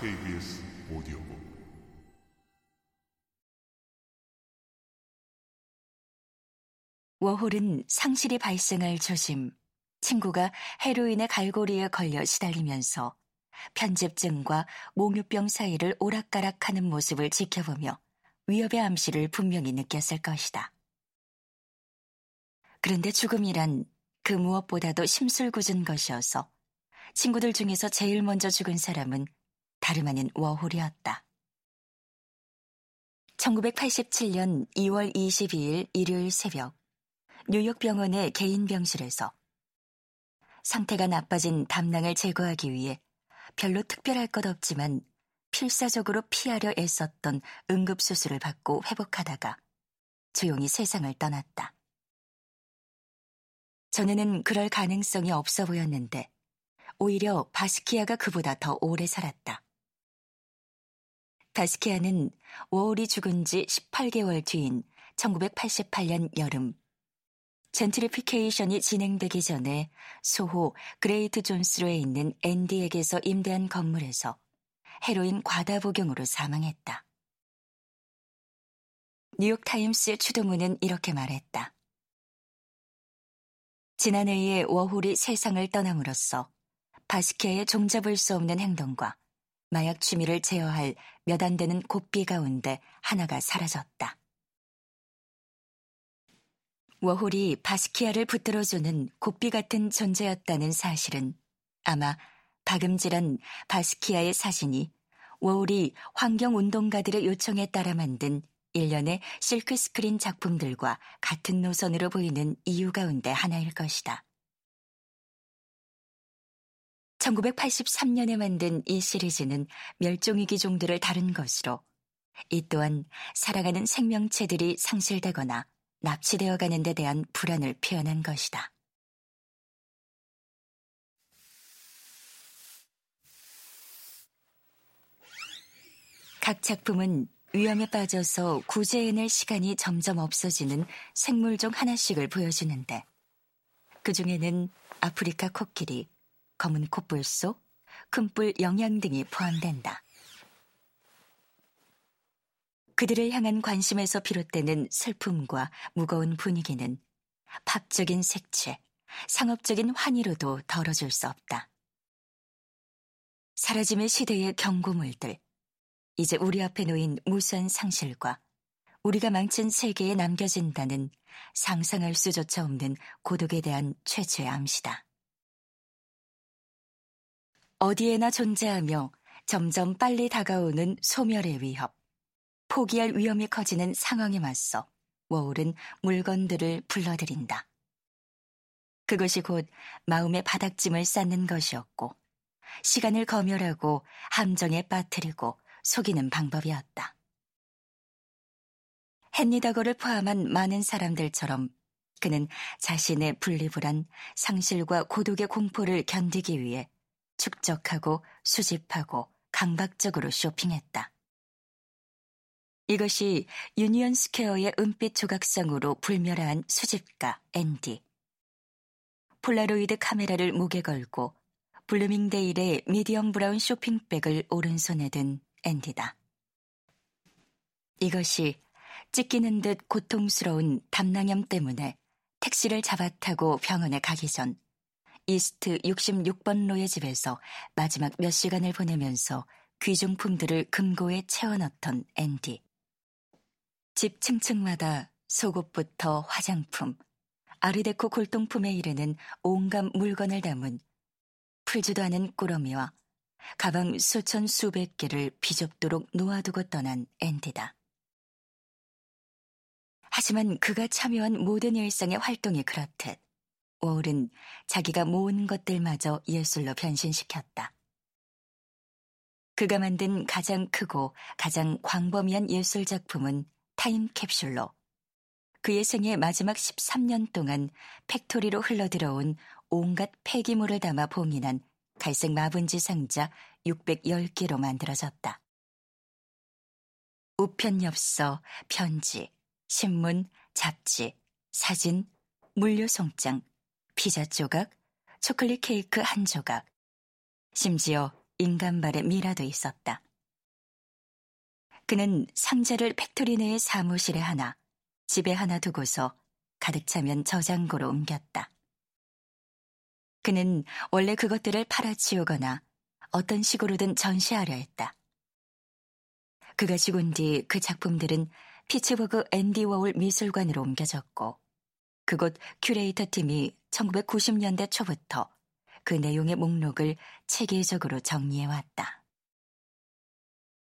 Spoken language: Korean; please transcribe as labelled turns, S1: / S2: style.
S1: KBS 오디오북
S2: 워홀은 상실이 발생할 조심, 친구가 헤로인의 갈고리에 걸려 시달리면서 편집증과 몽유병 사이를 오락가락하는 모습을 지켜보며 위협의 암시를 분명히 느꼈을 것이다. 그런데 죽음이란 그 무엇보다도 심술궂은 것이어서 친구들 중에서 제일 먼저 죽은 사람은 다름 아닌 워홀이었다. 1987년 2월 22일 일요일 새벽 뉴욕 병원의 개인 병실에서 상태가 나빠진 담낭을 제거하기 위해 별로 특별할 것 없지만 필사적으로 피하려 애썼던 응급수술을 받고 회복하다가 조용히 세상을 떠났다. 전에는 그럴 가능성이 없어 보였는데 오히려 바스키아가 그보다 더 오래 살았다. 바스키아는 워홀이 죽은 지 18개월 뒤인 1988년 여름 젠트리피케이션이 진행되기 전에 소호 그레이트 존스로에 있는 앤디에게서 임대한 건물에서 헤로인 과다 복용으로 사망했다. 뉴욕타임스의 추도문은 이렇게 말했다. 지난해에 워홀이 세상을 떠남으로써 바스케의 종잡을 수 없는 행동과 마약 취미를 제어할 몇 안 되는 고삐 가운데 하나가 사라졌다. 워홀이 바스키아를 붙들어주는 고삐 같은 존재였다는 사실은 아마 박음질한 바스키아의 사진이 워홀이 환경운동가들의 요청에 따라 만든 일련의 실크 스크린 작품들과 같은 노선으로 보이는 이유 가운데 하나일 것이다. 1983년에 만든 이 시리즈는 멸종위기 종들을 다룬 것으로 이 또한 살아가는 생명체들이 상실되거나 납치되어 가는 데 대한 불안을 표현한 것이다. 각 작품은 위험에 빠져서 구제해낼 시간이 점점 없어지는 생물 종 하나씩을 보여주는데 그 중에는 아프리카 코끼리, 검은 콧불소, 큰뿔 영양 등이 포함된다. 그들을 향한 관심에서 비롯되는 슬픔과 무거운 분위기는 팝적인 색채, 상업적인 환희로도 덜어줄 수 없다. 사라짐의 시대의 경고물들, 이제 우리 앞에 놓인 무수한 상실과 우리가 망친 세계에 남겨진다는 상상할 수조차 없는 고독에 대한 최초의 암시다. 어디에나 존재하며 점점 빨리 다가오는 소멸의 위협. 포기할 위험이 커지는 상황에 맞서 워홀은 물건들을 불러들인다. 그것이 곧 마음의 바닥짐을 쌓는 것이었고, 시간을 검열하고 함정에 빠뜨리고 속이는 방법이었다. 헨리다거를 포함한 많은 사람들처럼 그는 자신의 분리불안, 상실과 고독의 공포를 견디기 위해 축적하고 수집하고 강박적으로 쇼핑했다. 이것이 유니언 스퀘어의 은빛 조각상으로 불멸한 수집가 앤디. 폴라로이드 카메라를 목에 걸고 블루밍데일의 medium brown 쇼핑백을 오른손에 든 앤디다. 이것이 찢기는 듯 고통스러운 담낭염 때문에 택시를 잡아 타고 병원에 가기 전 이스트 66번로의 집에서 마지막 몇 시간을 보내면서 귀중품들을 금고에 채워넣던 앤디. 집 층층마다 속옷부터 화장품, 아르데코 골동품에 이르는 온갖 물건을 담은 풀지도 않은 꾸러미와 가방 수천 수백 개를 비좁도록 놓아두고 떠난 앤디다. 하지만 그가 참여한 모든 일상의 활동이 그렇듯 워홀은 자기가 모은 것들마저 예술로 변신시켰다. 그가 만든 가장 크고 가장 광범위한 예술 작품은 타임캡슐로 그의 생의 마지막 13년 동안 팩토리로 흘러들어온 온갖 폐기물을 담아 봉인한 갈색 마분지 상자 610개로 만들어졌다. 우편 엽서, 편지, 신문, 잡지, 사진, 물류 송장, 피자 조각, 초콜릿 케이크 한 조각, 심지어 인간발의 미라도 있었다. 그는 상자를 팩토리 내의 사무실에 하나, 집에 하나 두고서 가득 차면 저장고로 옮겼다. 그는 원래 그것들을 팔아치우거나 어떤 식으로든 전시하려 했다. 그가 죽은 뒤 그 작품들은 피츠버그 앤디 워홀 미술관으로 옮겨졌고 그곳 큐레이터 팀이 1990년대 초부터 그 내용의 목록을 체계적으로 정리해왔다.